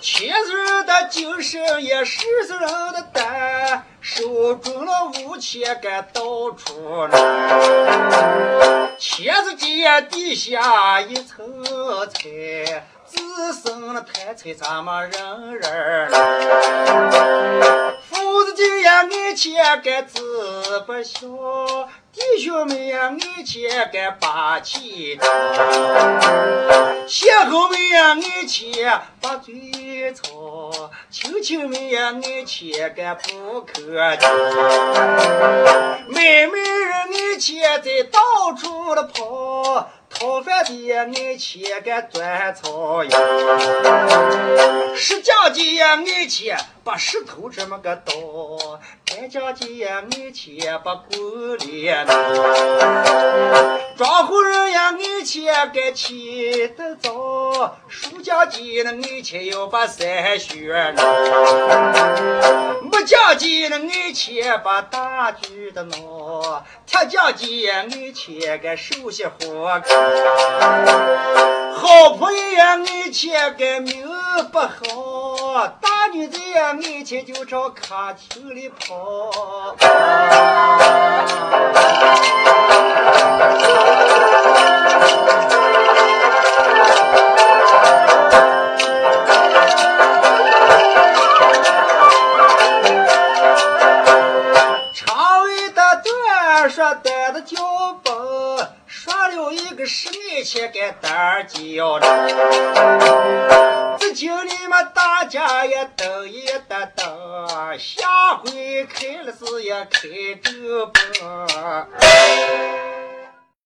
七日他精神也十四人的胆，手中了武器敢到处来。地下一层菜，只剩了贪财咱们人人该子不孝；弟兄们呀，眼前该把气打；相公们呀，眼前把嘴操；亲戚们呀，眼前该不客气；妹妹人眼前在到处的跑。讨饭的眼前个钻草呀，石匠的眼前把石头这么个刀，干将的眼前把锅连，庄户人呀眼前个起得早，书匠的那眼前要把山学，木匠的那眼前把大锯的挠，铁匠的眼前个手些活。好朋友呀，眼前个命不好，女的呀，眼前就朝卡厅里跑。长尾的短说短的叫蹦。耍了一个十年前个单叫了，这今年嘛大家也等一等等，下回开了是也开直播。